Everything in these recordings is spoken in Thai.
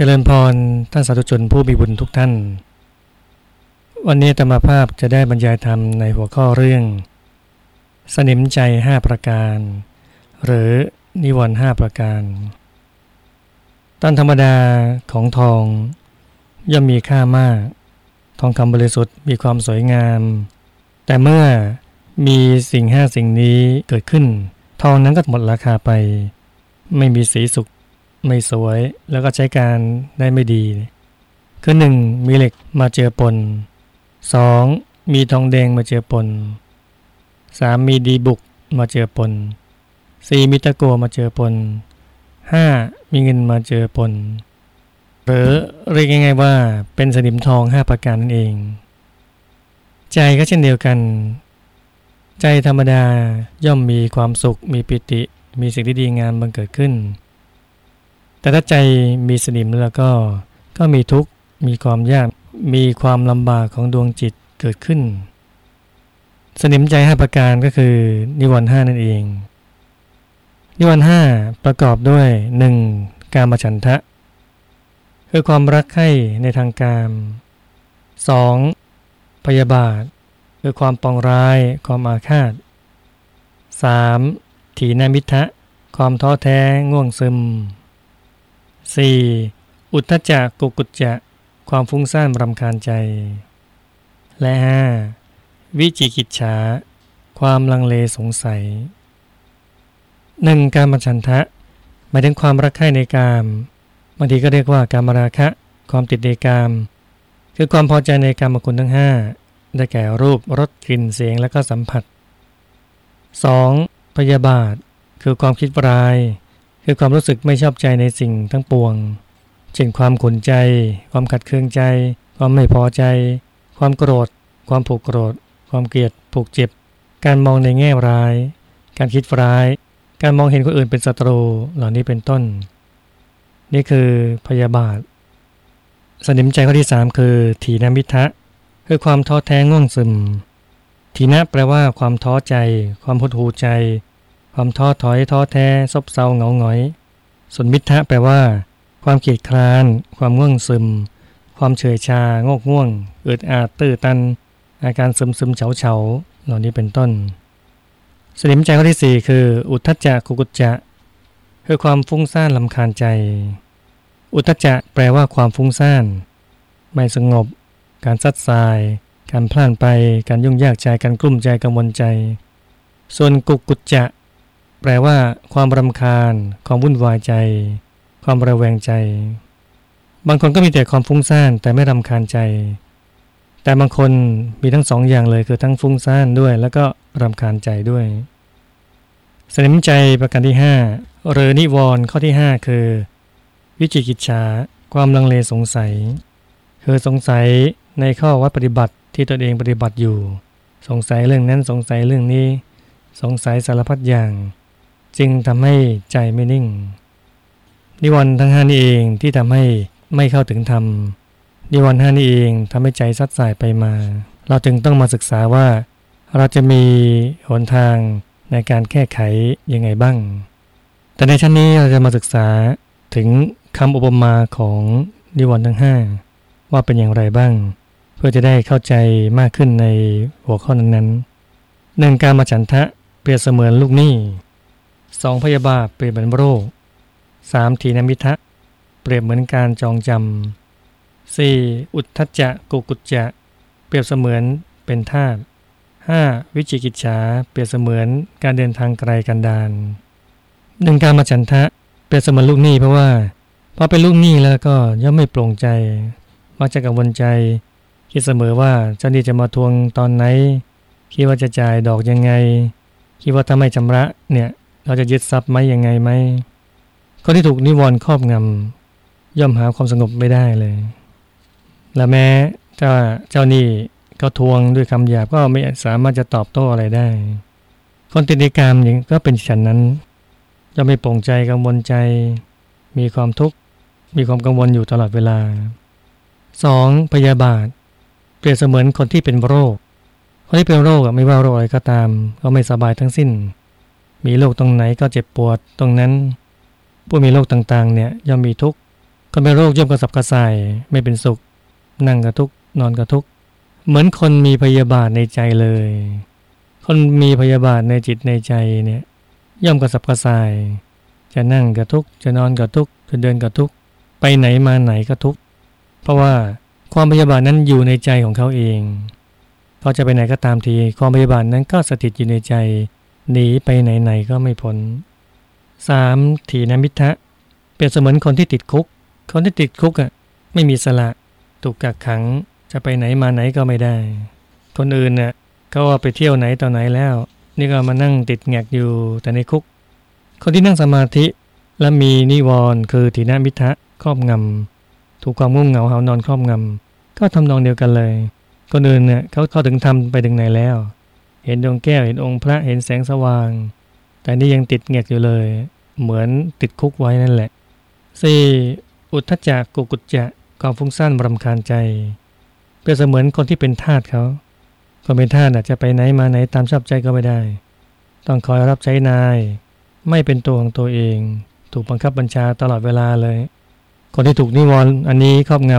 เจริญพรท่านสาธุชนผู้มีบุญทุกท่าน วันนี้ธรรมภาพจะได้บรรยายธรรมในหัวข้อเรื่อง สนิมใจห้าประการ หรือนิวรณ์ห้าประการตามธรรมดาของทอง ย่อมมีค่ามาก ทองคำบริสุทธิ์มีความสวยงาม แต่เมื่อมีสิ่งห้าสิ่งนี้เกิดขึ้น ทองนั้นก็หมดราคาไป ไม่มีสีสุข ไม่สวย แล้วก็ใช้การได้ไม่ดี คือหนึ่งมีเหล็กมาเจือปน 2. มีทองแดงมาเจือปน 3. มีดีบุกมาเจือปน 4. มีตะโกมาเจือปน 5. มีเงินมาเจือปนหรือเรียกง่ายๆว่าเป็นสนิมทอง 5 ประการนั่นเอง ใจก็เช่นเดียวกัน ใจธรรมดาย่อมมีความสุข มีปิติ มีสิ่งที่ดีงามบังเกิดขึ้น แต่ถ้าใจมีสนิมแล้วก็ก็มีทุกข์มีความยาก มีความลำบากของดวงจิตเกิดขึ้น สนิมใจห้าประการก็คือนิวรณ์ห้านั่นเอง นิวรณ์ห้าประกอบด้วยหนึ่งการมาฉันทะ คือความรักใคร่ในทางการ 2. พยาบาท คือความปองร้าย ความอาฆาต 3. ถีนามิทะ ความท้อแท้ง่วงซึม 4. อุทธจักกุกุจจะ ความฟุ้งซ่านรำคาญใจ และ 5. วิจิกิจฉาความลังเลสงสัยหนึ่งการมัชันทะ หมายถึงความรักใคร่ในกามบางทีก็เรียกว่าการมราคะ ความติดในกาม คือความพอใจในกามคุณทั้ง 5 ได้แก่รูปรสกลิ่นเสียงและก็สัมผัส 2. พยาบาท คือความคิดร้าย คือความรู้สึกไม่ชอบใจในสิ่งทั้งปวง เช่นความขุนใจ ความขัดเคืองใจ ความไม่พอใจ ความโกรธ ความผูกโกรธ ความเกลียดผูกเจ็บ การมองในแง่ร้าย การคิดร้าย การมองเห็นคนอื่นเป็นศัตรูเหล่านี้เป็นต้น นี่คือพยาบาท สนิมใจข้อที่ 3 คือ ถีนมิทะ คือความท้อแท้ง่วงซึมทีนะแปลว่าความท้อใจ ความหดหูใจ ความท้อถอยท้อแท้ซบเซาเหงาหงอย ส่วนมิทะแปลว่า ความเกียดคร้าน ความง่วงซึม ความเฉยชา งกง่วงอึดอาดตื้อตัน อาการซึมซึมเฉาเฉาเหล่านี้เป็นต้น สนิมใจข้อที่ 4 คือ อุทธจักกุกุจจะคือความฟุ้งซ่านลำคาญใจ อุทธจะแปลว่าความฟุ้งซ่าน ไม่สงบ การซัดสาย การพล่านไป การยุ่งยากใจ การกลุ้มใจกังวลใจ ส่วนกุกุจจะ แปลว่า ความรำคาญ ความวุ่นวายใจ ความระแวงใจ บางคนก็มีแต่ความฟุ้งซ่านแต่ไม่รำคาญใจ แต่บางคนมีทั้งสองอย่างเลยคือทั้งฟุ้งซ่านด้วย แล้วก็รำคาญใจด้วยสนิมใจประการที่ 5 หรือนิวรณ์ข้อที่ 5 คือ วิจิกิจฉาความลังเลสงสัย คือสงสัยในข้อวัดปฏิบัติที่ตนเองปฏิบัติอยู่ สงสัยเรื่องนั้นสงสัยเรื่องนี้ สงสัยสารพัดอย่าง จึงทำให้ใจไม่นิ่ง นิวรณ์ทั้งห้านี่เองที่ทำให้ไม่เข้าถึงธรรมนิวรณ์ห้านี่เองทำให้ใจซัดสายไปมา เราจึงต้องมาศึกษาว่า เราจะมีหนทางในการแก้ไขยังไงบ้าง แต่ในชั้นนี้เราจะมาศึกษาถึงคำอุปมาของนิวรณ์ทั้งห้าว่าเป็นอย่างไรบ้าง เพื่อจะได้เข้าใจมากขึ้นในหัวข้อนั้นๆหนึ่งการมาฉันทะเปรียบเสมือนลูกหนี้ สองพยาบาทเปรียบเหมือนโรคสามทีนมิทะ เปรียบเหมือนการจองจำสี่อุทธัจจะกุกุจจะ เปรียบเสมือนเป็นธาตุห้าวิจิกิจฉาเปรียบเสมือนการเดินทางไกลกันดานหนึ่งการมาฉันทะเปรียบเสมือนลูกหนี้เพราะว่าพอเป็นลูกหนี้แล้วก็ย่อมไม่โปร่งใจ มักจะกังวลใจ คิดเสมอว่าเจ้าหนี้จะมาทวงตอนไหน คิดว่าจะจ่ายดอกยังไง คิดว่าถ้าไม่ชำระเนี่ย เราจะยึดทรัพย์ไหมยังไงไหมคนที่ถูกนิวรณ์ครอบงำย่อมหาความสงบไม่ได้เลย และแม้ถ้าเจ้านี่ก็ทวงด้วยคำหยาบก็ไม่สามารถจะตอบโต้อะไรได้ คนติดในกามอย่างก็เป็นฉันนั้นจะไม่ปลงใจกังวลใจ มีความทุกข์มีความกังวลอยู่ตลอดเวลา 2. พยาบาท เปรียบเสมือนคนที่เป็นโรค คนที่เป็นโรคไม่ว่าโรคอะไรก็ตาม ก็ไม่สบายทั้งสิ้น มีโรคตรงไหนก็เจ็บปวดตรงนั้น ผู้มีโรคต่างๆ เนี่ยย่อมมีทุกข์คนเป็นโรคย่อมกระสับกระส่ายไม่เป็นสุข นั่งกระทุกนอนกระทุกเหมือนคนมีพยาบาทในใจเลย คนมีพยาบาทในจิตในใจเนี่ยย่อมกระสับกระส่าย จะนั่งกระทุกจะนอนกระทุกจะเดินกระทุกไปไหนมาไหนก็ทุกเพราะว่าความพยาบาทนั้นอยู่ในใจของเขาเองเขาจะไปไหนก็ตามที ความพยาบาทนั้นก็สถิตอยู่ในใจ หนีไปไหนๆก็ไม่พ้น 3. ถีนมิทะเปรียบเสมือนคนที่ติดคุก คนที่ติดคุกอะไม่มีสละถูกกักขังจะไปไหนมาไหนก็ไม่ได้ คนอื่นน่ะเขาว่าไปเที่ยวไหนต่อไหนแล้ว นี่ก็มานั่งติดแงกอยู่แต่ในคุก คนที่นั่งสมาธิและมีนิวรณ์คือถีนมิทะครอบงำถูกความง่วงเหงาเหานอนครอบงำก็ทำนองเดียวกันเลย คนอื่นเนี่ยเขาเข้าถึงทำไปถึงไหนแล้ว เห็นดวงแก้วเห็นองค์พระเห็นแสงสว่าง แต่นี่ยังติดแงกอยู่เลย เหมือนติดคุกไว้นั่นแหละ 4. อุทธจักกุกุจจะความฟุ้งซ่านรำคาญใจเปรียบเสมือนคนที่เป็นทาสเขาคนเป็นทาสอาจจะไปไหนมาไหนตามชอบใจก็ไม่ได้ ต้องคอยรับใช้นาย ไม่เป็นตัวของตัวเอง ถูกบังคับบัญชาตลอดเวลาเลย คนที่ถูกนิวรณ์อันนี้ครอบง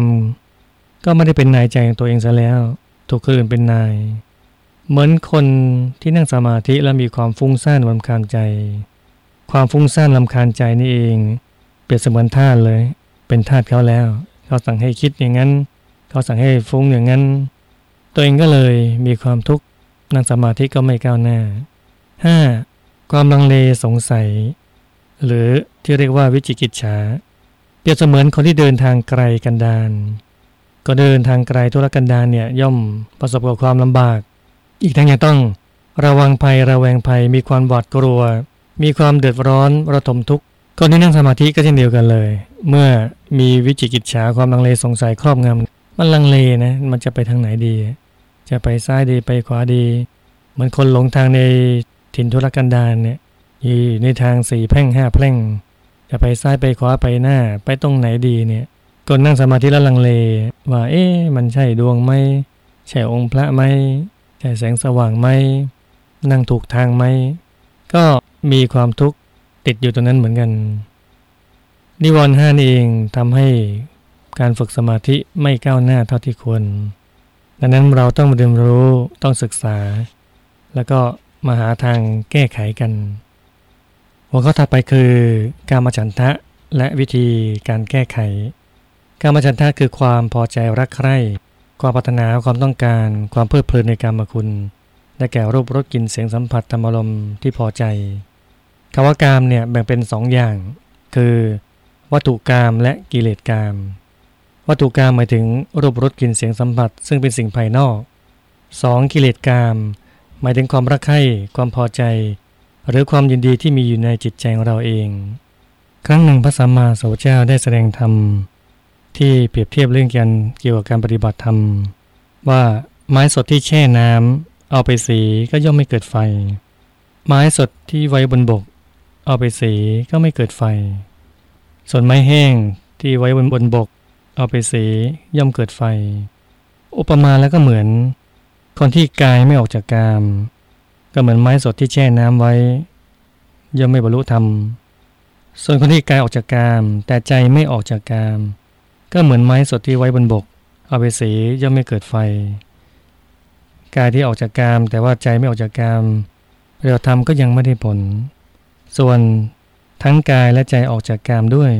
ำก็ไม่ได้เป็นนายใจของตัวเองซะแล้ว ถูกคนอื่นเป็นนาย เหมือนคนที่นั่งสมาธิแล้วมีความฟุ้งซ่านรำคาญใจ ความฟุ้งซ่านรำคาญใจนี่เอง เปรียบเสมือนทาสเลย เป็นทาสเขาแล้ว เขาสั่งให้คิดอย่างนั้น เขาสั่งให้ฟุ้งอย่างนั้น ตัวเองก็เลยมีความทุกข์นั่งสมาธิก็ไม่ก้าวหน้า 5. ความลังเลสงสัย หรือที่เรียกว่าวิจิกิจฉาเปรียบเสมือนคนที่เดินทางไกลกันดานก็เดินทางไกลธุรกันดารเนี่ยย่อมประสบกับความลำบาก อีกทั้งยังต้อง ระวังภัยระแวงภัย มีความหวาดกลัว มีความเดือดร้อนระทมทุกข์คนที่นั่งสมาธิก็เช่นเดียวกันเลย เมื่อมีวิจิกิจฉาความลังเลสงสัยครอบงำมันลังเลนะมันจะไปทางไหนดี จะไปซ้ายดีไปขวาดีเหมือนคนหลงทางในถิ่นธุรกันดารเนี่ยอยู่ในทางสี่แพ่งห้าแพร่ง จะไปซ้ายไปขวาไปหน้า ไปตรงไหนดีเนี่ยคนนั่งสมาธิแล้วลังเล ว่าเอ๊ะมันใช่ดวงไหมใช่องค์พระไหม ใช่แสงสว่างไหมนั่งถูกทางไหมก็มีความทุกข์ติดอยู่ตรงนั้นเหมือนกัน นิวรณ์ห้านี่เองทำให้การฝึกสมาธิไม่ก้าวหน้าเท่าที่ควร ดังนั้นเราต้องเรียนรู้ต้องศึกษา แล้วก็มาหาทางแก้ไขกัน หัวข้อถัดไปคือการมาฉันทะและวิธีการแก้ไข การมาฉันทะคือความพอใจรักใคร่ ความปรารถนาความต้องการความเพลิดเพลินในการมคุณ ได้แก่รูปรสกลิ่นเสียงสัมผัสธรรมารมที่พอใจคำว่ากามเนี่ยแบ่งเป็นสองอย่าง คือวัตถุกามและกิเลสกาม วัตถุกามหมายถึงรูปรสกลิ่นเสียงสัมผัส ซึ่งเป็นสิ่งภายนอก 2. กิเลสกาม หมายถึงความรักใคร่ความพอใจ หรือความยินดีที่มีอยู่ในจิตใจของเราเอง ครั้งหนึ่งพระสัมมาสัมพุทธเจ้าได้แสดงธรรม ที่เปรียบเทียบเรื่องกันเกี่ยวกับการปฏิบัติธรรม ว่าไม้สดที่แช่น้ำเอาไปสีก็ย่อมไม่เกิดไฟ ไม้สดที่ไว้บนบก เอาไปสีก็ไม่เกิดไฟ ส่วนไม้แห้งที่ไว้บนบนบก เอาไปสีย่อมเกิดไฟ อุปมาแล้วก็เหมือน คนที่กายไม่ออกจากกาม ก็เหมือนไม้สดที่แช่น้ำไว้ ย่อมไม่บรรลุธรรมส่วนคนที่กายออกจากกาม แต่ใจไม่ออกจากกาม ก็เหมือนไม้สดที่ไว้บนบก เอาไปสีย่อมไม่เกิดไฟ กายที่ออกจากกาม แต่ว่าใจไม่ออกจากกามเราทำก็ยังไม่ได้ผล ส่วนทั้งกายและใจออกจากกามด้วย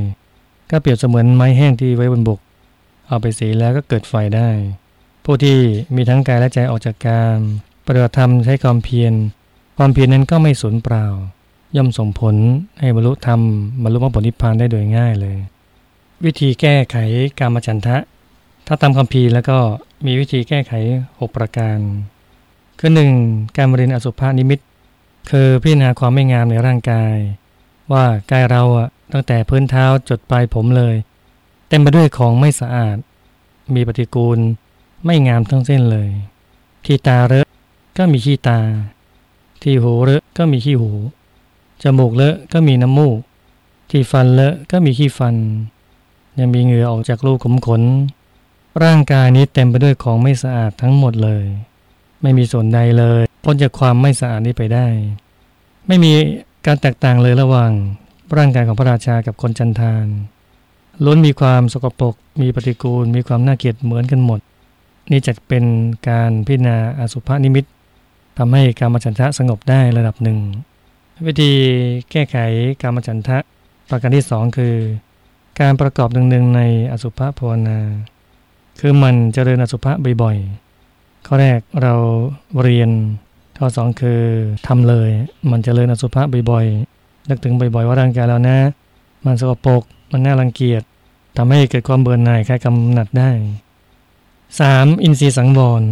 ก็เปรียบเสมือนไม้แห้งที่ไว้บนบก เอาไปสีแล้วก็เกิดไฟได้ ผู้ที่มีทั้งกายและใจออกจากกามปฏิบัติธรรมใช้ความเพียร ความเพียรนั้นก็ไม่สูญเปล่า ย่อมส่งผลให้บรรลุธรรมบรรลุมรรคผลนิพพานได้โดยง่ายเลย วิธีแก้ไขการมาฉันทะ ถ้าตามคำพีแล้วก็มีวิธีแก้ไข 6 ประการ คือหนึ่งการบรินอสุภานิมิต คือพิจารณาความไม่งามในร่างกาย ว่ากายเราอะตั้งแต่พื้นเท้าจดปลายผมเลย เต็มไปด้วยของไม่สะอาด มีปฏิกูล ไม่งามทั้งเส้นเลย ที่ตาเลอะก็มีขี้ตา ที่หูเลอะก็มีขี้หู จมูกเลอะก็มีน้ำมูก ที่ฟันเลอะก็มีขี้ฟัน ยังมีเหงื่อออกจากรูขุมขน ร่างกายนี้เต็มไปด้วยของไม่สะอาดทั้งหมดเลย ไม่มีส่วนใดเลยพ้นจากความไม่สะอาดนี้ไปได้ ไม่มีการแตกต่างเลยระหว่างร่างกายของพระราชากับคนจันทานล้นมีความสกปรกมีปฏิกูล มีความน่าเกลียดเหมือนกันหมด นี่จะเป็นการพิจารณาอสุภนิมิตทำให้การมฉันทะสงบได้ระดับหนึ่ง วิธีแก้ไขการมฉันทะประการที่สองคือ การประกอบหนึ่งๆในอสุภะภาวนา คือมันเจริญอสุภะบ่อยๆ ข้อแรกเราเรียน ข้อสองคือทำเลย มันเจริญอสุภะบ่อยๆ นึกถึงบ่อยๆ ว่าร่างกายเรานะ มันสกปรก มันน่ารังเกียจทำให้เกิดความเบื่อหน่ายคลายกำหนัดได้ 3. อินทรีย์สังวร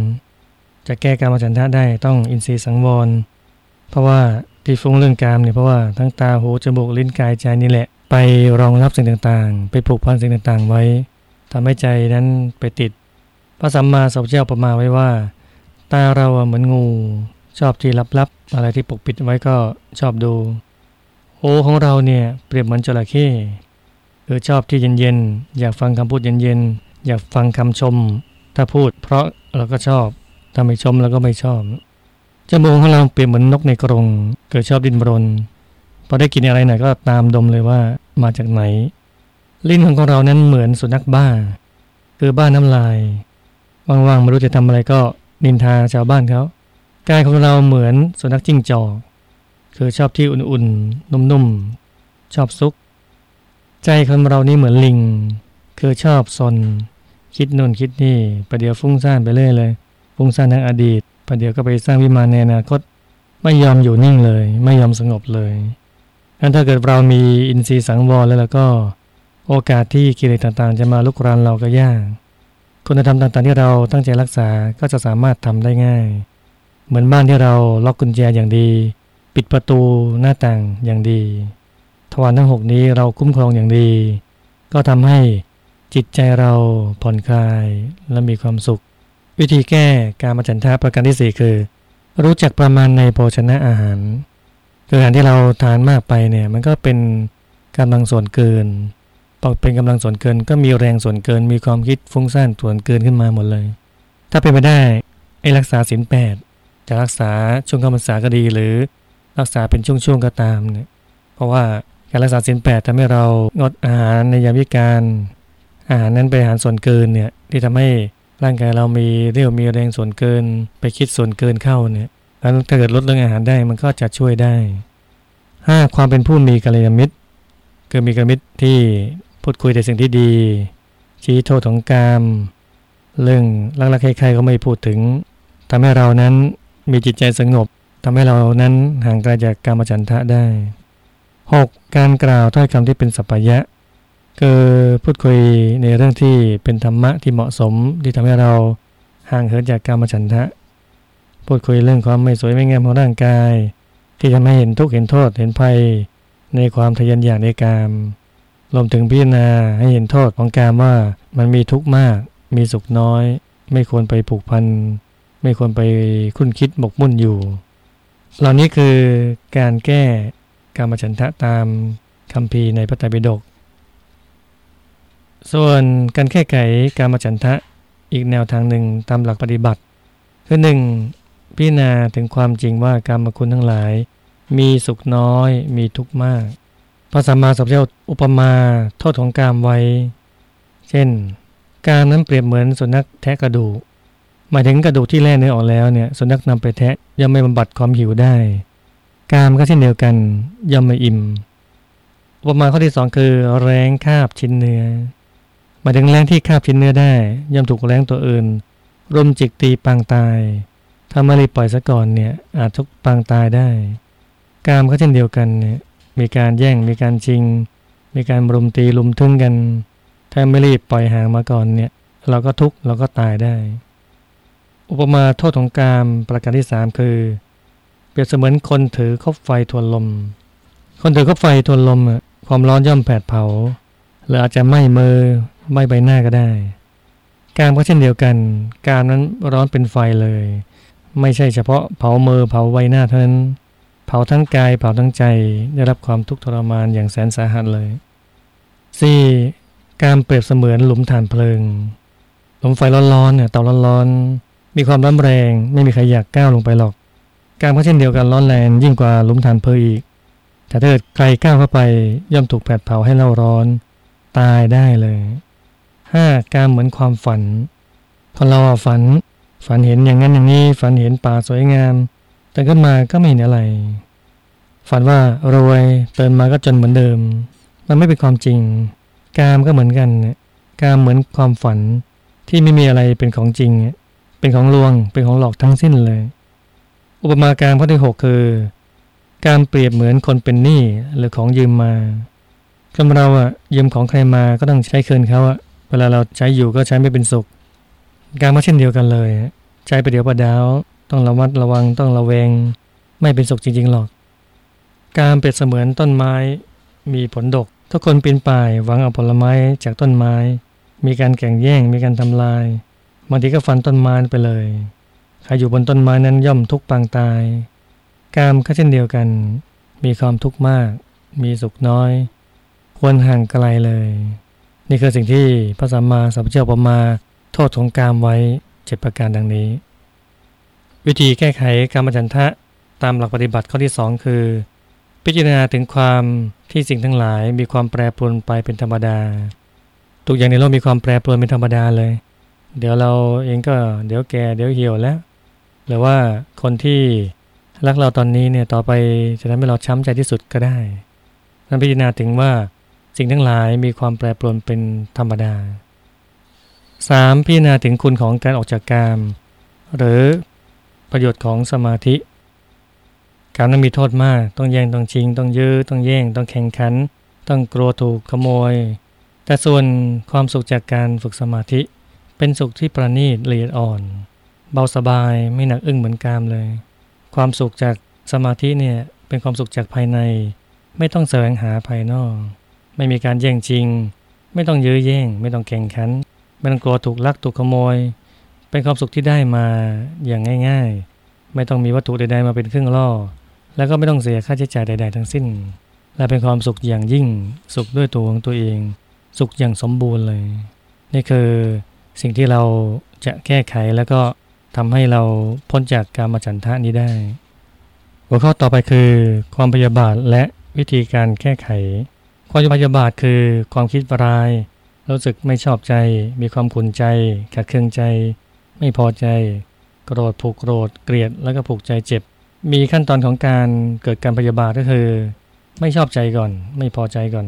จะแก้การมาฉันทะได้ต้องอินทรีย์สังวร เพราะว่าที่ฟุ้งเรื่องกามเนี่ยเพราะว่าทั้งตาหูจมูกลิ้นกายใจนี่แหละ ไปรองรับสิ่งต่างๆ ไปผูกพันสิ่งต่างๆ ไว้ทำให้ใจนั้นไปติด พระสัมมาสัมพุทธเจ้าประมาไว้ว่าตาเราเหมือนงู ชอบที่ลับๆอะไรที่ปกปิดไว้ก็ชอบดูหูของเราเนี่ยเปรียบเหมือนจระเข้คือชอบที่เย็นๆ อยากฟังคำพูดเย็นๆ อยากฟังคำชม ถ้าพูดเพราะเราก็ชอบถ้าไม่ชมเราก็ไม่ชอบจมูกของเราเปรียบเหมือนนกในกรง เกิดชอบดินบรน พอได้กินอะไรหน่อยก็ตามดมเลยว่ามาจากไหน ลิ้นของเรานั้นเหมือนสุนัขบ้า คือบ้าน้ำลาย ว่างๆไม่รู้จะทำอะไรก็นินทาชาวบ้านเขากายของเราเหมือนสุนัขจิ้งจอก คือชอบที่อุ่นๆ นุ่มๆ ชอบซุก ใจคนเรานี่เหมือนลิง คือชอบซนคิดนู่นคิดนี่ประเดี๋ยวฟุ้งซ่านไปเรื่อยเลยฟุ้งซ่านทั้งอดีตประเดี๋ยวก็ไปสร้างวิมานในอนาคต ไม่ยอมอยู่นิ่งเลย ไม่ยอมสงบเลย งั้นถ้าเกิดเรามีอินทรีย์สังวรแล้วแล้วก็โอกาสที่กิเลสต่างๆ จะมาลุกรานเราก็ยาก คุณธรรมต่างๆที่เราตั้งใจรักษาก็จะสามารถทำได้ง่าย เหมือนบ้านที่เราล็อกกุญแจอย่างดี ปิดประตูหน้าต่างอย่างดี ทวารทั้งหกนี้เราคุ้มครองอย่างดี ก็ทำให้จิตใจเราผ่อนคลายและมีความสุข วิธีแก้การมาฉันทะประการที่สี่คือ รู้จักประมาณในโภชนะอาหาร คืออาหารที่เราทานมากไปเนี่ย มันก็เป็นกำลังส่วนเกินพอเป็นกำลังส่วนเกิน ก็มีแรงส่วนเกิน มีความคิดฟุ้งซ่านส่วนเกินขึ้นมาหมดเลย ถ้าเป็นไปได้ไอ้รักษาศีลแปดจะรักษาช่วงกำลังษาก็ดีหรือรักษาเป็นช่วงๆก็ตามเนี่ย เพราะว่าการรักษาศีลแปดทำให้เรางดอาหารในยามวิการ อาหารนั้นเป็นอาหารส่วนเกินเนี่ยที่ทำให้ร่างกายเรามีเรี่ยวมีแรงส่วนเกิน ไปคิดส่วนเกินเข้าเนี่ย แล้วถ้าเกิดลดเรื่องอาหารได้มันก็จะช่วยได้ 5. ความเป็นผู้มีกัลยาณมิตรคือมีกัลยาณมิตรที่พูดคุยแต่สิ่งที่ดี ชี้โทษของกามเรื่องรักๆใครๆก็ไม่พูดถึงทำให้เรานั้นมีจิตใจสงบทำให้เรานั้นห่างไกลจากกามฉันทะได้ 6. การกล่าวถ้อยคำที่เป็นสัพยะคือพูดคุยในเรื่องที่เป็นธรรมะที่เหมาะสมที่ทำให้เราห่างเหินจากการมฉันทะ พูดคุยเรื่องความไม่สวยไม่งามของร่างกาย ที่ทำให้เห็นทุกข์เห็นโทษเห็นภัย ในความทะยานอยากในกามรวมถึงพิจารณาให้เห็นโทษของกามว่ามันมีทุกข์มาก มีสุขน้อย ไม่ควรไปผูกพัน ไม่ควรไปคุ้นคิดหมกมุ่นอยู่ เหล่านี้คือการแก้การมฉันทะตามคำพีในพระไตรปิฎกส่วนการแก้ไขการมฉันทะอีกแนวทางหนึ่งตามหลักปฏิบัติ คือหนึ่ง พิจารณาถึงความจริงว่าการมคุณทั้งหลาย มีสุขน้อยมีทุกข์มาก พระสัมมาสัมพุทธเจ้าอุปมาโทษของกามไว้ เช่น การนั้นเปรียบเหมือนสุนัขแทะกระดูกหมายถึงกระดูกที่แล่เนื้อออกแล้วเนี่ยสุนัขนำไปแทะย่อมไม่บำบัดความหิวได้กามก็เช่นเดียวกันย่อมไม่อิ่มอุปมาข้อที่สองคือแรงคาบชิ้นเนื้อหมายถึงแรงที่คาบชิ้นเนื้อได้ ย่อมถูกแรงตัวอื่นรุมจิกตีปางตาย ถ้าไม่รีบปล่อยซะก่อนเนี่ย อาจทุกปางตายได้ กามก็เช่นเดียวกันเนี่ย มีการแย่งมีการชิง มีการรุมตีรุมทึ่งกัน ถ้าไม่รีบปล่อยห่างมาก่อนเนี่ย เราก็ทุกข์เราก็ตายได้ อุปมาโทษของกามประการที่สามคือ เปรียบเสมือนคนถือคบไฟทวนลม คนถือคบไฟทวนลมความร้อนย่อมแผดเผาหรืออาจจะไหม้มือไหม้ใบหน้าก็ได้ การก็เช่นเดียวกัน การนั้นร้อนเป็นไฟเลย ไม่ใช่เฉพาะเผามือเผาใบหน้าเท่านั้น เผาทั้งกายเผาทั้งใจได้รับความทุกข์ทรมานอย่างแสนสาหัสเลย 4. การเปรียบเสมือนหลุมฐานเพลิง หลุมไฟร้อนๆเนี่ยเตาร้อนๆมีความร้อนแรงไม่มีใครอยากก้าวลงไปหรอก การก็เช่นเดียวกันร้อนแรงยิ่งกว่าหลุมฐานเพลิงอีก แต่ถ้าเกิดใครก้าวเข้าไปย่อมถูกแผดเผาให้เล่าร้อน ตายได้เลยห้าการเหมือนความฝันพอเราฝัน ฝันเห็นอย่างนั้นอย่างนี้ ฝันเห็นป่าสวยงาม แต่ขึ้นมาก็ไม่เห็นอะไร ฝันว่ารวยเตินมาก็จนเหมือนเดิม มันไม่เป็นความจริง กามก็เหมือนกันกามเหมือนความฝันที่ไม่มีอะไรเป็นของจริง เป็นของลวง เป็นของหลอกทั้งสิ้นเลย อุปมาการข้อที่หกคือ การเปรียบเหมือนคนเป็นหนี้หรือของยืมมาคนเราอะยืมของใครมาก็ต้องใช้คืนเขาอะเวลาเราใช้อยู่ก็ใช้ไม่เป็นสุข การก็เช่นเดียวกันเลยใช้ไปเดี๋ยวประดาว ต้องระมัดระวังต้องระแวง ไม่เป็นสุขจริงๆหรอก การเปรียบเสมือนต้นไม้ มีผลดก ทุกคนปีนป่ายหวังเอาผลไม้จากต้นไม้ มีการแข่งแย่งมีการทำลายบางทีก็ฟันต้นไม้ไปเลยใครอยู่บนต้นไม้นั้นย่อมทุกปางตาย กามก็เช่นเดียวกัน มีความทุกข์มาก มีสุขน้อย ควรห่างไกลเลย นี่คือสิ่งที่พระสัมมาสัมพุทธเจ้าประมา ทษของกามไว้เจ็ดประการดังนี้ วิธีแก้ไขกรรมจันทะตามหลักปฏิบัติข้อที่สองคือ พิจารณาถึงความที่สิ่งทั้งหลายมีความแปรปรวนไปเป็นธรรมดา ทุกอย่างในโลกมีความแปรปรวนเป็นธรรมดาเลย เดี๋ยวเราเองก็เดี๋ยวแก่เดี๋ยวเหี่ยวแล้ว หรือว่าคนที่รักเราตอนนี้เนี่ยต่อไปจะทำให้เราช้ำใจที่สุดก็ได้นั่นพิจารณาถึงว่าสิ่งทั้งหลายมีความแปรปรวนเป็นธรรมดา 3. พิจารณาถึงคุณของการออกจากกาม หรือประโยชน์ของสมาธิการนั้นมีโทษมาก ต้องแย่งต้องชิง ต้องยื้อต้องแย่ง ต้องแข่งขัน ต้องกลัวถูกขโมย แต่ส่วนความสุขจากการฝึกสมาธิ เป็นสุขที่ประณีตละเอียดอ่อน เบาสบายไม่หนักอึ้งเหมือนกามเลย ความสุขจากสมาธิเนี่ยเป็นความสุขจากภายใน ไม่ต้องแสวงหาภายนอก ไม่มีการแย่งชิง ไม่ต้องยื้อแย่ง ไม่ต้องแข่งขัน ม่ต้องกลัวถูกลักถูกขโมย เป็นความสุขที่ได้มาอย่างง่าย ๆ ไม่ต้องมีวัตถุใดๆมาเป็นเครื่องล่อ แล้วก็ไม่ต้องเสียค่าใช้จ่ายใด ๆ ทั้งสิ้น และเป็นความสุขอย่างยิ่ง สุขด้วยตัวของตัวเอง สุขอย่างสมบูรณ์เลย นี่คือสิ่งที่เราจะแก้ไขแล้วก็ทำให้เราพ้นจากการมาฉันทะนี้ได้ หัวข้อต่อไปคือ ความพยาบาทและวิธีการแก้ไข ความพยาบาทคือความคิดร้าย รู้สึกไม่ชอบใจ มีความขุนใจ ขัดเคืองใจ ไม่พอใจ โกรธผูกโกรธ เกลียดแล้วก็ผูกใจเจ็บ มีขั้นตอนของการเกิดการพยาบาทก็คือ ไม่ชอบใจก่อน ไม่พอใจก่อน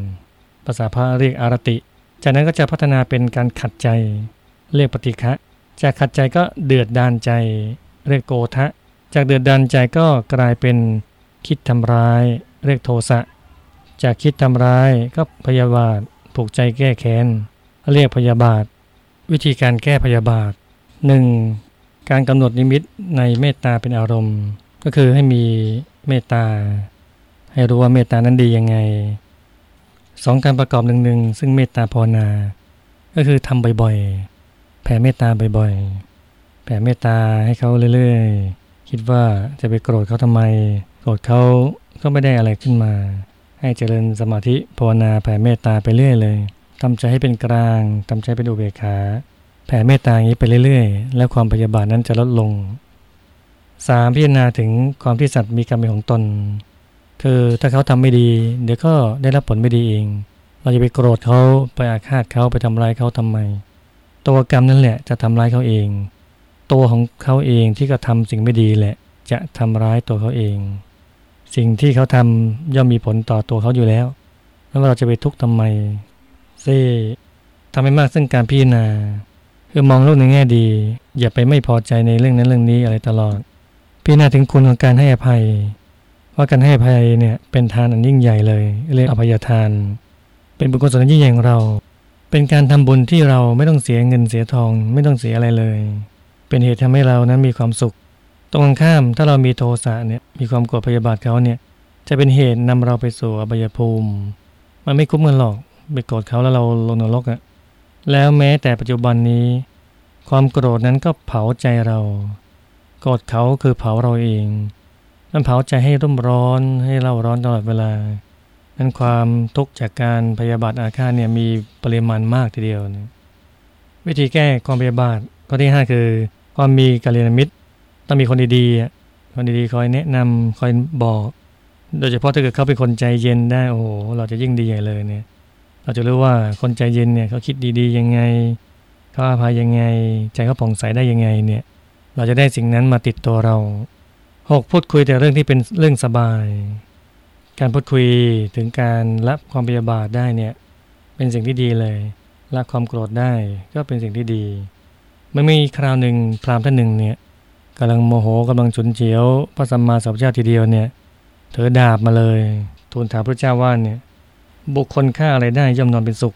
ภาษาพระเรียกอารติ จากนั้นก็จะพัฒนาเป็นการขัดใจ เรียกปฏิฆะจากขัดใจก็เดือดดานใจ เรียกโกทะ จากเดือดดานใจก็กลายเป็นคิดทำร้าย เรียกโทสะ จากคิดทำร้ายก็พยาบาท ผูกใจแก้แค้น เรียกพยาบาท วิธีการแก้พยาบาท 1. การกำหนดนิมิตในเมตตาเป็นอารมณ์ ก็คือให้มีเมตตา ให้รู้ว่าเมตตานั้นดียังไงสองการประกอบหนึ่งๆซึ่งเมตตาภาวนา ก็คือทำบ่อยๆ แผ่เมตตาบ่อยๆ แผ่เมตตาให้เขาเรื่อยๆ คิดว่าจะไปโกรธเขาทำไม โกรธเขาก็ไม่ได้อะไรขึ้นมา ให้เจริญสมาธิภาวนาแผ่เมตตาไปเรื่อยเลยทำใจให้เป็นกลางทำใจเป็นอุเบกขา แผ่เมตตาอย่างนี้ไปเรื่อยๆ แล้วความพยาบาทนั้นจะลดลง 3. พิจารณาถึงความที่สัตว์มีกรรมเป็นของตน คือถ้าเขาทำไม่ดี เดี๋ยวก็ได้รับผลไม่ดีเอง เราจะไปโกรธเขาไปอาฆาตเขาไปทำร้ายเขาทำไม ตัวกรรมนั่นแหละจะทำร้ายเขาเอง ตัวของเขาเองที่กระทาสิ่งไม่ดีแหละ จะทำร้ายตัวเขาเอง สิ่งที่เขาทำย่อมมีผลต่อตัวเขาอยู่แล้วไม่ว่าเราจะไปทุกข์ทำไมเซ่ทำให้มากซึ่งการพิจารณา คือมองโลกในแง่ดี อย่าไปไม่พอใจในเรื่องนั้นเรื่องนี้อะไรตลอด พิจารณาถึงคุณของการให้อภัย ว่าการให้อภัยเนี่ยเป็นทานอันยิ่งใหญ่เลย เรียกอภัยทาน เป็นบุญกุศลยิ่งใหญ่ของเรา เป็นการทำบุญที่เราไม่ต้องเสียเงินเสียทอง ไม่ต้องเสียอะไรเลย เป็นเหตุทำให้เรานั้นมีความสุข ตรงข้ามถ้าเรามีโทสะเนี่ยมีความโกรธพยาบาทเขาเนี่ยจะเป็นเหตุนำเราไปสู่อบายภูมิ มันไม่คุ้มเงินหรอกไปโกรธเขาแล้วเราลงนรกอะ่ะแล้วแม้แต่ปัจจุบันนี้ ความโกรธนั้นก็เผาใจเราโกรธเขาคือเผาเราเอง มันเผาใจให้ร่มร้อนให้เราร้อนตลอดเวลานั้นความทุกข์จากการพยาบาทอาฆาตเนี่ยมีปริมาณมากทีเดียวนะวิธีแก้ความพยาบาทข้อที่ 5 คือ ความมีกัลยาณมิตร ต้องมีคนดีๆคนดีๆคอยแนะนำคอยบอก โดยเฉพาะถ้าเกิดเขาเป็นคนใจเย็นได้โอ้โหเราจะยิ่งดีใหญ่เลยเนี่ย เราจะรู้ว่าคนใจเย็นเนี่ยเขาคิดดีๆยังไงเขาอภัยยังไง ใจเขาผ่องใสได้ยังไงเนี่ย เราจะได้สิ่งนั้นมาติดตัวเราหกพูดคุยแต่เรื่องที่เป็นเรื่องสบาย การพูดคุยถึงการรับความพยาบาทได้เนี่ยเป็นสิ่งที่ดีเลยละความโกรธได้ก็เป็นสิ่งที่ดีไม่มีคราวหนึ่งพรามท่านหนึ่งเนี่ย กำลังโมโหกำลังฉุนเฉียว พระสัมมาสัมพุทธเจ้าทีเดียวเนี่ยเธอดาบมาเลย ทูลถามพระเจ้าว่าเนี่ยบุคคลฆ่าอะไรได้ย่อมนอนเป็นสุข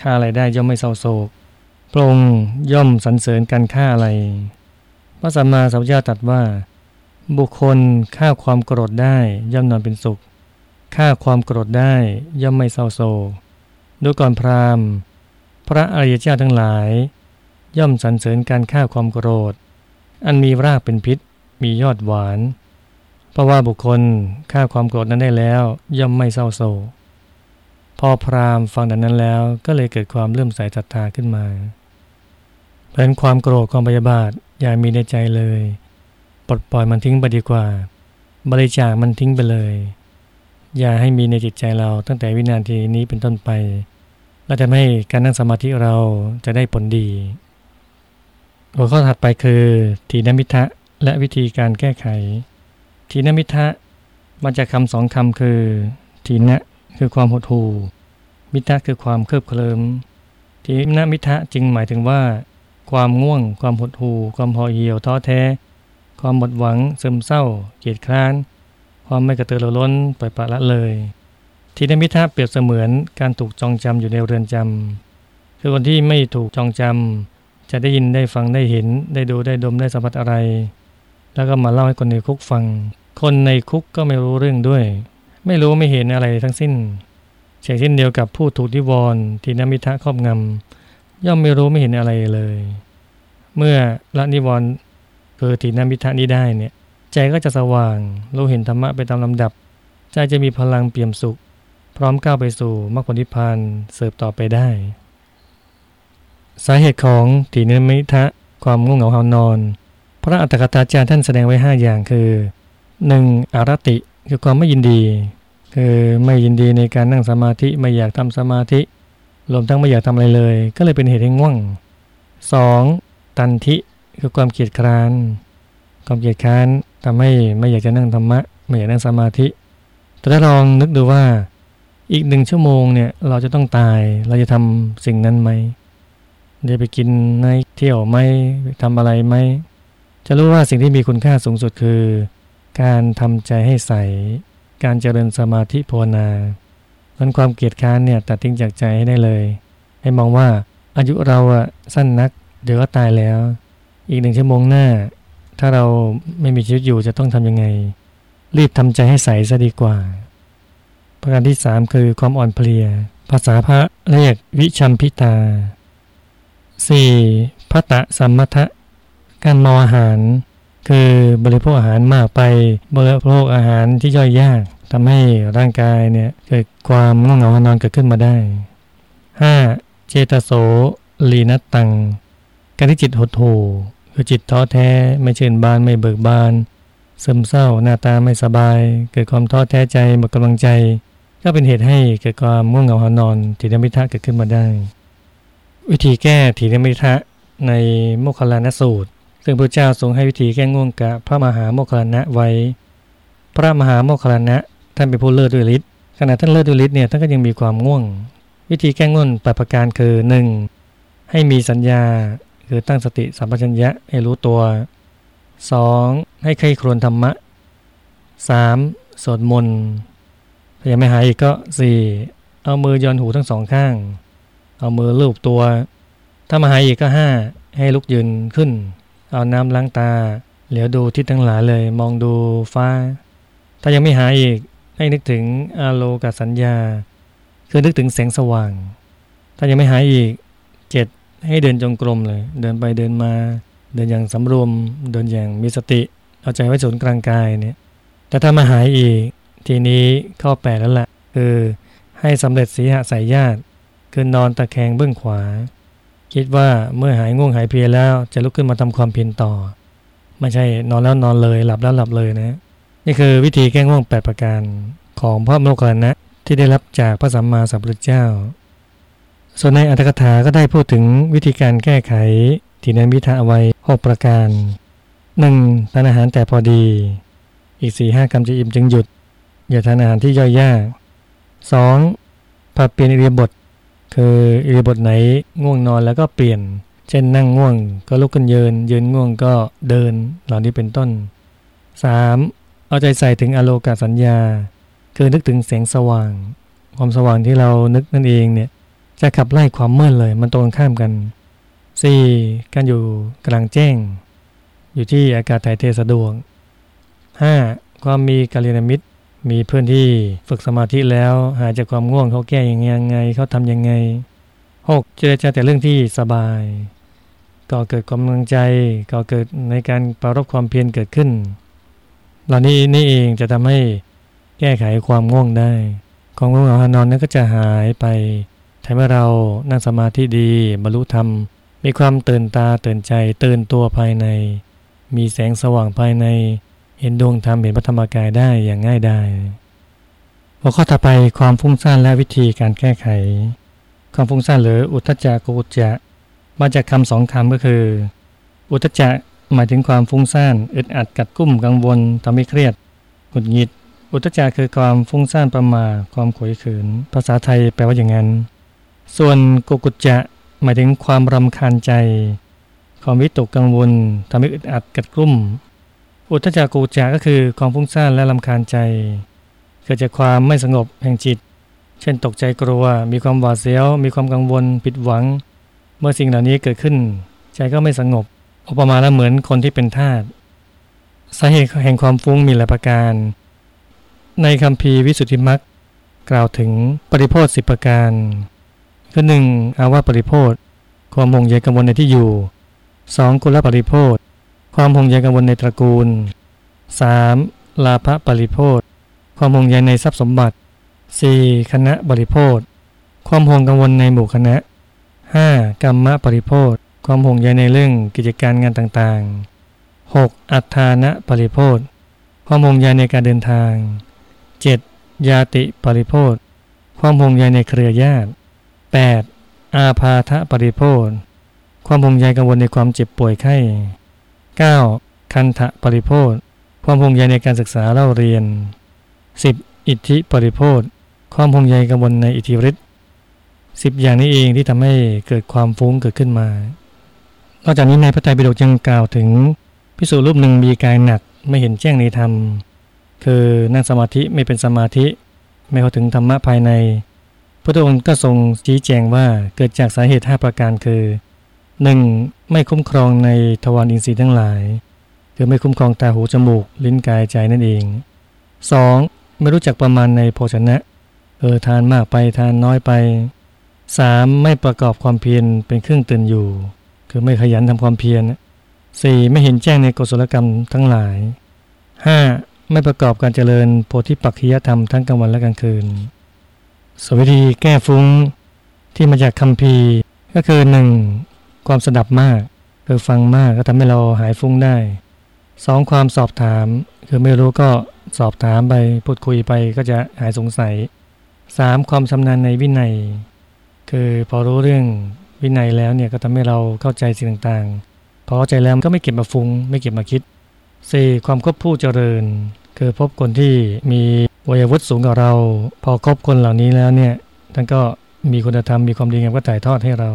ฆ่าอะไรได้ย่อมไม่เศร้าโศกพระองค์ย่อมสรรเสริญการฆ่าอะไร พระสัมมาสัมพุทธเจ้าตรัสว่า บุคคลฆ่าความโกรธได้ย่อมนอนเป็นสุขฆ่าความโกรธได้ย่อมไม่เศร้าโศกดูก่อนพราหมณ์ พระอริยเจ้าทั้งหลาย ย่อมสรรเสริญการฆ่าความโกรธ อันมีรากเป็นพิษ มียอดหวาน เพราะว่าบุคคลฆ่าความโกรธนั้นได้แล้ว ย่อมไม่เศร้าโศกพอพราหมณ์ฟังดังนั้นแล้วก็เลยเกิดความเลื่อมใสศรัทธาขึ้นมา เพราะความโกรธความพยาบาทอย่ามีในใจเลย ปลดปล่อยมันทิ้งไปดีกว่า บริจาคมันทิ้งไปเลย อย่าให้มีในจิตใจเราตั้งแต่วินาทีนี้เป็นต้นไป และทำให้การนั่งสมาธิเราจะได้ผลดี หัวข้อถัดไปคือทีนมิทะและวิธีการแก้ไข ทีนมิทะมาจากคำสองคำคือ ทีนะคือความหดหู่ มิทะคือความเคลิบเคลิมทีนมิทะจึงหมายถึงว่า ความง่วง ความหดหู่ ความห่อเหี่ยวท้อแท้ ความหมดหวังซึมเศร้า เกียดคร้าน ความไม่กระตือรือร้นปล่อยปละละเลย ทีนมิทะเปรียบเสมือนการถูกจองจำอยู่ในเรือนจำคือคนที่ไม่ถูกจองจำ จะได้ยินได้ฟังได้เห็นได้ดูได้ดมได้สัมผัสอะไร แล้วก็มาเล่าให้คนในคุกฟัง คนในคุกก็ไม่รู้เรื่องด้วย ไม่รู้ไม่เห็นอะไรทั้งสิ้นเช่นเช่นเดียวกับผู้ถูกนิวรณ์ทีนมิทะครอบงำย่อมไม่รู้ไม่เห็นอะไรเลย เมื่อละนิวรณ์คือทีนมิทะนี้ได้เนี่ย ใจก็จะสว่างรู้เห็นธรรมะไปตามลำดับ ใจจะมีพลังเปี่ยมสุข พร้อมก้าวไปสู่มรรคผลนิพพานเสิร์ฟต่อไปได้ สาเหตุของถีนมิทะความง่วงเหงาหานอน พระอัตถกถาจารย์ท่านแสดงไว้ 5 อย่างคือ 1. อารติคือความไม่ยินดี คือไม่ยินดีในการนั่งสมาธิไม่อยากทำสมาธิรวมทั้งไม่อยากทำอะไรเลย ก็เลยเป็นเหตุให้ง่วง 2. ตันทิคือความเกียดคร้าน ความเกียดคร้านทำให้ไม่อยากจะนั่งธรรมะ ไม่อยากนั่งสมาธิ แต่ถ้าลองนึกดูว่าอีกหนึ่งชั่วโมงเนี่ยเราจะต้องตายเราจะทำสิ่งนั้นไหม จะไปกินในเที่ยวไหมทำอะไรไหมจะรู้ว่าสิ่งที่มีคุณค่าสูงสุดคือ การทำใจให้ใส การเจริญสมาธิภาวนามันความเกียดค้านเนี่ยตัดทิ้งจากใจให้ได้เลย ให้มองว่าอายุเราอะสั้นนัก เดี๋ยวก็ตายแล้ว อีกหนึ่งชั่วโมงหน้า ถ้าเราไม่มีชีวิตอยู่จะต้องทำยังไง รีบทำใจให้ใสซะดีกว่า ประการที่สามคือความอ่อนเพลีย ภาษาพระเรียกวิชัมพิตา 4. พัตะสัมมทะการเมาอาหาร คือบริโภคอาหารมากไปบริโภคอาหารที่ย่อยยากทำให้ร่างกายเนี่ยเกิดความง่วงเหงานอนเกิดขึ้นมาได้ 5. เจตโสลีนัตตัง การที่จิตหดหู่คือจิตท้อแท้ไม่เชื่นบานไม่เบิกบานซึมเศร้าหน้าตาไม่สบาย เกิดความท้อแท้ใจหมดกำลังใจ ก็เป็นเหตุให้เกิดความง่วงเหงาหานอนถีนมิทะเกิดขึ้นมาได้ วิธีแก้ถีนมิทะในโมคคลานสูตร ซึ่งพระเจ้าทรงให้วิธีแก้ง่วงกับพระมหาโมคคลานะไว้ พระมหาโมคคลานะท่านเป็นผู้เลิศด้วยฤทธิ์ขณะท่านเลิศด้วยฤทธิ์เนี่ยท่านก็ยังมีความง่วง วิธีแก้ง่วงแปประการคือ 1. ให้มีสัญญาคือตั้งสติสัมปชัญญะให้รู้ตัว 2. ให้ใครครวนธรรมะ 3. สวดมนต์ถ้ายังไม่หายอีกก็สี่เอามือยอนหูทั้งสองข้าง เอามือลูบตัว ถ้ามาหายอีกก็ห้าให้ลุกยืนขึ้น เอาน้ำล้างตา เหลียวดูทิศทั้งหลายเลย มองดูฟ้า ถ้ายังไม่หายอีกให้นึกถึงอาโลกสัญญา คือนึกถึงแสงสว่าง ถ้ายังไม่หายอีกเจ็ดให้เดินจงกรมเลย เดินไปเดินมา เดินอย่างสำรวม เดินอย่างมีสติ เอาใจไว้ศูนย์กลางกายเนี่ย แต่ถ้ามาหายอีก ทีนี้ข้อแปดแล้วละ่ะคือให้สำเร็จสีหสายญาติ คือนอนตะแคงเบื้องขวา คิดว่าเมื่อหายง่วงหายเพลียแล้วจะลุกขึ้นมาทำความเพียรต่อ ไม่ใช่นอนแล้วนอนเลยหลับแล้วหลับเลยนะ นี่คือวิธีแก้ง่วงแปดประการของพระโมคคัลลนะที่ได้รับจากพระสัมมาสัมพุทธเจ้า ส่วนในอัตถกถาก็ได้พูดถึงวิธีการแก้ไขที่นันวิธาเอาไว้6ประการ 1. ทานอาหารแต่พอดี อีก4ีห้ากรัมจะอิ่มจึงหยุด อย่าทานอาหารที่ย่อยยาก 2. ผัดเปลี่ยนอิริยบถ คืออิริบถไหนง่วงนอนแล้วก็เปลี่ยน เช่นนั่งง่วงก็ลุกขึ้นยืน ยืนง่วงก็เดินเหล่านี้เป็นต้น 3. เอาใจใส่ถึงอโลกาสัญญา คือนึกถึงแสงสว่าง ความสว่างที่เรานึกนั่นเองเนี่ยจะขับไล่ความมืดเลยมันตรงข้ามกัน 4. การอยู่กลางแจ้ง อยู่ที่อากาศถ่ายเทสะดวก 5. ความมีกาลยานมิตร มีเพื่อนที่ฝึกสมาธิแล้ว หายจากความง่วงเขาแก้อยังไงเขาทำยังไง 6. เจรจาแต่เรื่องที่สบายก่อเกิดกำลังใจก่อเกิดในการปรารบความเพียรเกิดขึ้น เหล่านี้นี่เองจะทำให้แก้ไขความง่วงได้ ความง่วงเหงาหานอนนั้นก็จะหายไปทำให้เรานั่งสมาธิดีบรรลุธรรม มีความตื่นตาตื่นใจตื่นตัวภายใน มีแสงสว่างภายใน เห็นดวงธรรมเห็นพระธรรมกายได้อย่างง่ายไดายหัวข้อต่อไปความฟุ้งซ่านและวิธีการแก้ไข ความฟุ้งซ่านหรืออุทจักกุจจะ มาจากคำสองคำก็คือ อุทจักหมายถึงความฟุ้งซ่านอึดอัดกัดกุ้มกังวลทำให้เครียดหงุดหงิด อุทจักคือความฟุ้งซ่านประมาความขวยขืน ภาษาไทยแปลว่าอย่างนั้น ส่วนกุกุจจะหมายถึงความรำคาญใจ ความวิตกกังวลทำให้อึดอัดกัดกลุ่ม อุทจักกุจะก็คือความฟุ้งซ่านและรำคาญใจ เกิดจากความไม่สงบแห่งจิต เช่นตกใจกลัว มีความหวาดเสียว มีความกังวล ผิดหวัง เมื่อสิ่งเหล่านี้เกิดขึ้น ใจก็ไม่สงบอุปมาแล้วเหมือนคนที่เป็นทาสสาเหตุแห่งความฟุ้งมีหลายประการ ในคำพีวิสุทธิมักกล่าวถึงปริโพธสิบประการคือหนึ่งอาวาปริโพธความห่วงใยกังวลในที่อยู่ 2. กุลปริโพธ ความห่วงใยกังวลในตระกูล 3. ลาภปริโพธความห่วงใยในทรัพย์สมบัติ 4. คณะบริโภธความห่วงกังวลในหมู่คณะ 5. กรรมะปริโภธความห่วงใยในเรื่องกิจการงานต่างๆ 6. อัฏฐานะปริโภธความห่วงใยในการเดินทาง 7. ยาติปริโภธความห่วงใยในเครือญาติ 8. อาพาธปริโภธความห่วงใยกังวลในความเจ็บป่วยไข้ 9. คันทะปริโภธความห่วงใยในการศึกษาเล่าเรียน 10. อิทธิปริโภธความห่วงใยกังวลในอิทธิฤทธิ์สิบอย่างนี้เองที่ทำให้เกิดความฟุ้งเกิดขึ้นมา นอกจากนี้ในพระไตรปิฎกยังกล่าวถึงพิสูรรูปหนึ่งมีกายหนักไม่เห็นแจ้งในธรรม คือนั่งสมาธิไม่เป็นสมาธิ ไม่เข้าถึงธรรมะภายใน พระองค์ก็ทรงชี้แจงว่าเกิดจากสาเหตุ 5 ประการคือ 1. ไม่คุ้มครองในทวารอินทรีย์ทั้งหลาย คือไม่คุ้มครองตาหูจมูก ลิ้นกายใจนั่นเอง 2. ไม่รู้จักประมาณในโภชนะเออทานมากไปทานน้อยไป 3. ไม่ประกอบความเพียรเป็นเครื่องตื่นอยู่ คือไม่ขยันทำความเพียร 4. ไม่เห็นแจ้งในกุศลกรรมทั้งหลาย 5. ไม่ประกอบการเจริญโพธิปักขิยธรรมทั้งกลางวันและกลางคืนสวิธีแก้ฟุ้งที่มาจากคำพีก็คือหนึ่ง ความสดับมากคือฟังมากก็ทำให้เราหายฟุ้งได้สองความสอบถาม คือไม่รู้ก็สอบถามไปพูดคุยไปก็จะหายสงสัยสามความชำนาญในวินัย คือพอรู้เรื่องวินัยแล้วเนี่ยก็ทำให้เราเข้าใจสิ่งต่างๆ พอเข้าใจแล้วก็ไม่เก็บมาฟุง้ง ไม่เก็บมาคิดสี่ความคบผู้เจริญ คือพบคนที่มีวัยวุฒิสูงกว่าเรา พอคบคนเหล่านี้แล้วเนี่ยท่านก็มีคุณธรรมมีความดีงามก็ถ่ายทอดให้เรา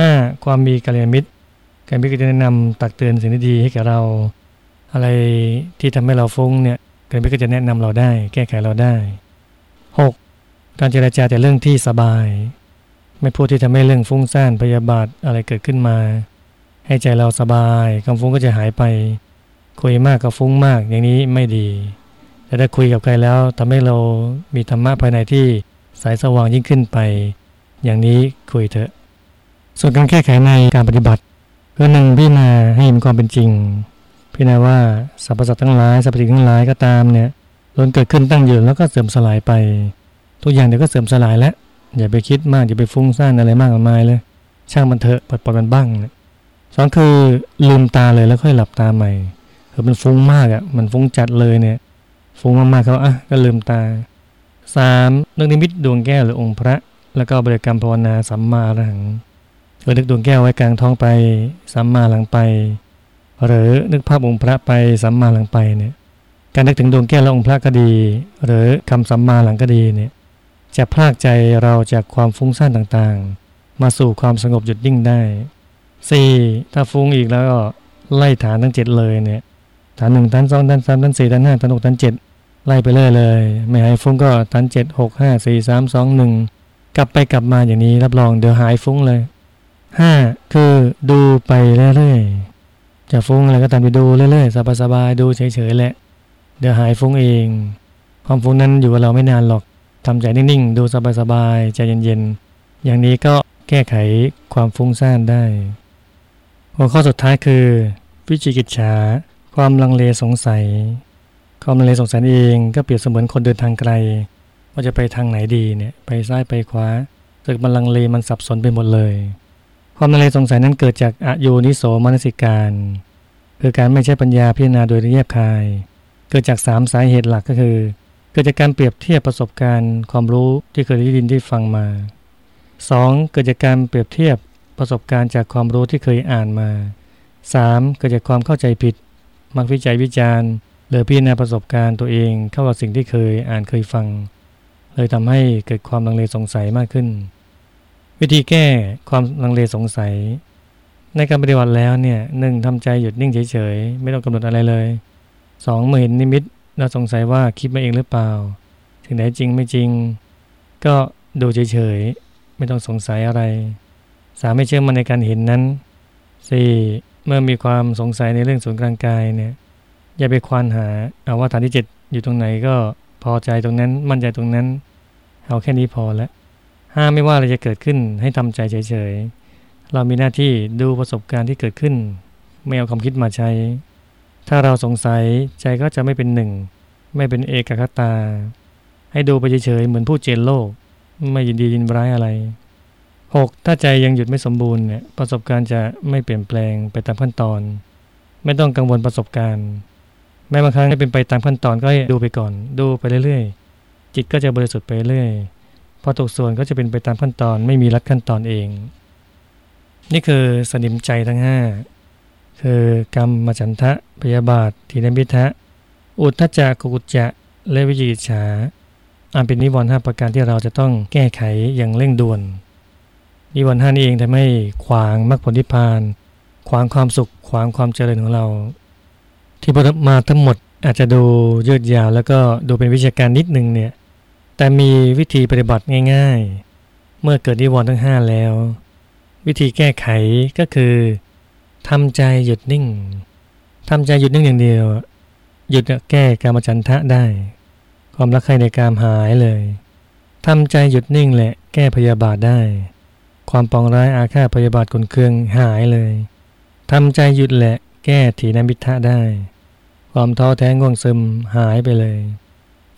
5. ความมีกัลยาณมิตรการมิตรก็จะแนะนำตักเตือนสิ่งที่ดีให้แก่เรา อะไรที่ทำให้เราฟุ้งเนี่ยการมิตรก็จะแนะนำเราได้ แก้ไขเราได้ 6. การเจรจาแต่เรื่องที่สบาย ไม่พูดที่ทำให้เรื่องฟุ้งซ่านพยาบาทอะไรเกิดขึ้นมา ให้ใจเราสบายความฟุ้งก็จะหายไป คุยมากกับฟุ้งมากอย่างนี้ไม่ดี แต่ถ้าคุยกับใครแล้วทำให้เรามีธรรมะภายในที่สายสว่างยิ่งขึ้นไป อย่างนี้คุยเถอะ ส่วนการแก้ไขในการปฏิบัติเพื่อหนึ่งพิจารณาให้เห็นความเป็นจริง พิจารณาว่าสรรพสัตว์ทั้งหลายสรรพสิ่งทั้งหลายก็ตามเนี่ยล้นเกิดขึ้นตั้งอยู่แล้วก็เสื่อมสลายไป ทุกอย่างเดี๋ยวก็เสื่อมสลายแล้วอย่าไปคิดมากอย่าไปฟุ้งซ่านอะไรมากมายเลย ช่างมันเถอะปล่อยปล่อยมันบ้างสองคือลืมตาเลยแล้วค่อยหลับตาใหม่คือมันฟุ้งมากอะ่ะมันฟุ้งจัดเลยเนี่ย ฟุ้งมากๆเขาอะก็ลืมตา 3. นึกนิมิตดวงแก้วหรือองค์พระ แล้วก็บริกรรมภาวนาสัมมาหลัง อนึกดวงแก้วไว้กลางท้องไปสัมมาหลังไป หรือนึกภาพองค์พระไปสัมมาหลังไปเนี่ยการนึกถึงดวงแก้วและองค์พระก็ดี หรือคำสัมมาหลังก็ดีเนี่ยจะพลากใจเราจากความฟุ้งซ่านต่างๆ มาสู่ความสงบหยุดนิ่งได้ 4. ถ้าฟุ้งอีกแล้วก็ไล่ฐานทั้งเจ็ดเลยเนี่ยฐานหนึ่งฐานสองฐานสามฐานสี่ฐานห้าฐานหกฐานเจ็ดไล่ไปเรื่อยเลย ไม่หายฟุ้งก็ฐานเจ็ดหกห้าสี่สามสองหนึ่งกลับไปกลับมาอย่างนี้รับรองเดี๋ยวหายฟุ้งเลย ห้าคือดูไปเรื่อยๆ จะฟุ้งอะไรก็ตามไปดูเรื่อยๆ สบายๆ ดูเฉยๆแหละ เดี๋ยวหายฟุ้งเอง ความฟุ้งนั้นอยู่กับเราไม่นานหรอกทำใจนิ่งๆ ดูสบายๆ ใจเย็นๆ อย่างนี้ก็แก้ไขความฟุ้งซ่านได้ หัวข้อสุดท้ายคือ วิจิกิจฉา ความลังเลสงสัย ความลังเลสงสัยเองก็เปรียบเสมือนคนเดินทางไกล ว่าจะไปทางไหนดีเนี่ย ไปซ้ายไปขวาสึกมันลังเลมันสับสนไปหมดเลย ความลังเลสงสัยนั้นเกิดจากอายุนิโสมนสิการ คือการไม่ใช่ปัญญาพิจารณาโดยละเอียบคาย เกิดจากสามสาเหตุหลักก็คือ เกิดจากการเปรียบเทียบประสบการณ์ ความรู้ที่เคยได้ยินได้ฟังมา 2. เกิดจากการเปรียบเทียบประสบการณ์จากความรู้ที่เคยอ่านมา 3. เกิดจากความเข้าใจผิด มักวิจัยวิจารณ์หรือพิจารณาประสบการณ์ตัวเองเข้ากับสิ่งที่เคยอ่านเคยฟัง เลยทำให้เกิดความลังเลสงสัยมากขึ้น วิธีแก้ความลังเลสงสัย ในการปฏิบัติแล้วเนี่ยหนึ่งทำใจหยุดนิ่งเฉยๆ ไม่ต้องกำหนดอะไรเลย 2. เมื่อเห็นนิมิตเราสงสัยว่าคิดมาเองหรือเปล่า ถึงไหนจริงไม่จริง ก็ดูเฉยๆ ไม่ต้องสงสัยอะไรสามไม่เชื่อมันในการเห็นนั้น 4. เมื่อมีความสงสัยในเรื่องส่วนกลางกายเนี่ยอย่าไปควานหาเอาว่าฐานที่7อยู่ตรงไหนก็พอใจตรงนั้นมั่นใจตรงนั้น เอาแค่นี้พอแล้ว ห้ามไม่ว่าอะไรจะเกิดขึ้นให้ทำใจเฉยๆ เรามีหน้าที่ดูประสบการณ์ที่เกิดขึ้น ไม่เอาความคิดมาใช้ ถ้าเราสงสัยใจก็จะไม่เป็นหนึ่ง ไม่เป็นเอกคตา ให้ดูไปเฉยๆ เหมือนผู้เจนโลก ไม่ยินดียินร้ายอะไร 6. ถ้าใจยังหยุดไม่สมบูรณ์เนี่ยประสบการณ์จะไม่เปลี่ยนแปลงไปตามขั้นตอน ไม่ต้องกังวลประสบการณ์แม้บางครั้งไม่เป็นไปตามขั้นตอนก็ให้ดูไปก่อน ดูไปเรื่อยๆ จิตก็จะบริสุทธิ์ไปเรื่อย พอตกส่วนก็จะเป็นไปตามขั้นตอนไม่มีรัดขั้นตอนเอง นี่คือสนิมใจทั้ง 5 คือกรรมมฉันทะพยาบาททีนมิทะ อุทธจักกุจจะและวิจิจฉาอันเป็นนิวรณ์ห้าประการที่เราจะต้องแก้ไขอย่างเร่งด่วน นิวรณ์ห้านี้เองทำให้ขวางมรรคผลนิพพาน ขวางความสุขขวางความเจริญของเรา ที่พูดมาทั้งหมดอาจจะดูยืดยาวแล้วก็ดูเป็นวิชาการนิดนึงเนี่ย แต่มีวิธีปฏิบัติง่าย ๆ เมื่อเกิดนิวรณ์ทั้ง 5 แล้ว วิธีแก้ไขก็คือทำใจหยุดนิ่งทำใจหยุดนิ่งอย่างเดียว หยุดแก้การมจันทะได้ ความรักใครในกามหายเลยทำใจหยุดนิ่งแหละแก้พยาบาทได้ ความปองร้ายอาฆาตพยาบาทกลเคืองหายเลยทำใจหยุดแหละแก้ถีนมิทะได้ ความท้อแท้ง่วงซึมหายไปเลย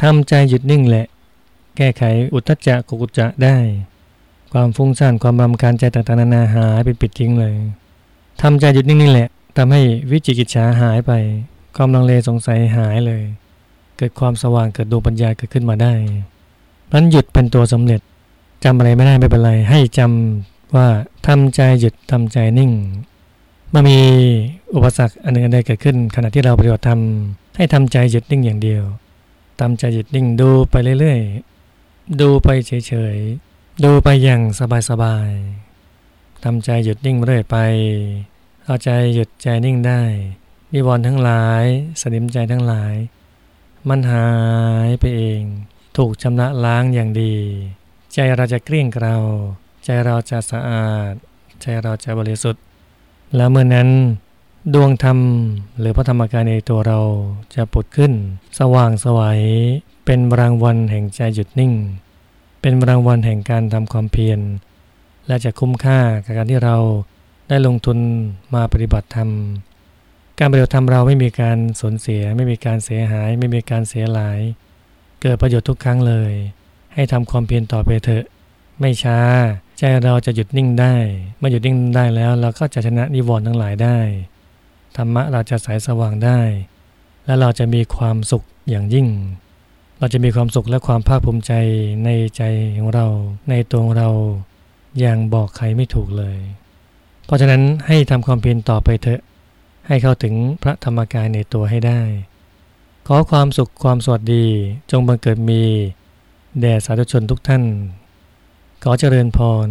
ทำใจหยุดนิ่งแหละ แก้ไขอุทจจะกุจจะได้ ความฟุ้งซ่านความรำคาญใจต่างๆนานาหายไปปิดทิ้งเลยทำใจหยุดนิ่งนี่แหละทำให้วิจิกิจฉาหายไป ความลังเลสงสัยหายเลย เกิดความสว่างเกิดดวงปัญญาเกิดขึ้นมาได้นั้นหยุดเป็นตัวสำเร็จจำอะไรไม่ได้ไม่เป็นไร ให้จำว่าทำใจหยุดทำใจนิ่งมื่มีอุปสรรคอันหนึ่งอันใดเกิดขึ้น ขณะที่เราปฏิบัติธรรมให้ทำใจหยุดนิ่งอย่างเดียวทำใจหยุดนิ่งดูไปเรื่อยๆ ดูไปเฉยๆ ดูไปอย่างสบายๆทำใจหยุดนิ่งเรื่อยไป เอาใจหยุดใจนิ่งได้นิวรณ์ทั้งหลาย สนิมใจทั้งหลาย มันหายไปเอง ถูกชำระล้างอย่างดี ใจเราจะเกลี้ยงเกลาใจเราจะสะอาด ใจเราจะบริสุทธิ์ แล้วเมื่อนั้น ดวงธรรมหรือพระธรรมกายในตัวเราจะปุดขึ้น สว่างสวัย เป็นรางวัลแห่งใจหยุดนิ่ง เป็นรางวัลแห่งการทำความเพียร และจะคุ้มค่ากับการที่เราได้ลงทุนมาปฏิบัติธรรม การปฏิบัติธรรมเราไม่มีการสูญเสีย ไม่มีการเสียหาย ไม่มีการเสียหลาย เกิดประโยชน์ทุกครั้งเลย ให้ทำความเพียรต่อไปเถอะ ไม่ช้า ใจเราจะหยุดนิ่งได้ เมื่อหยุดนิ่งได้แล้ว เราก็จะชนะนิวรณ์ทั้งหลายได้ธรรมะเราจะใสสว่างได้ และเราจะมีความสุขอย่างยิ่ง เราจะมีความสุขและความภาคภูมิใจในใจของเรา ในตัวเราอย่างบอกใครไม่ถูกเลย เพราะฉะนั้นให้ทำความเพียรต่อไปเถอะ ให้เข้าถึงพระธรรมกายในตัวให้ได้ ขอความสุขความสวัสดีจงบังเกิดมี แด่สาธุชนทุกท่าน ขอเจริญพร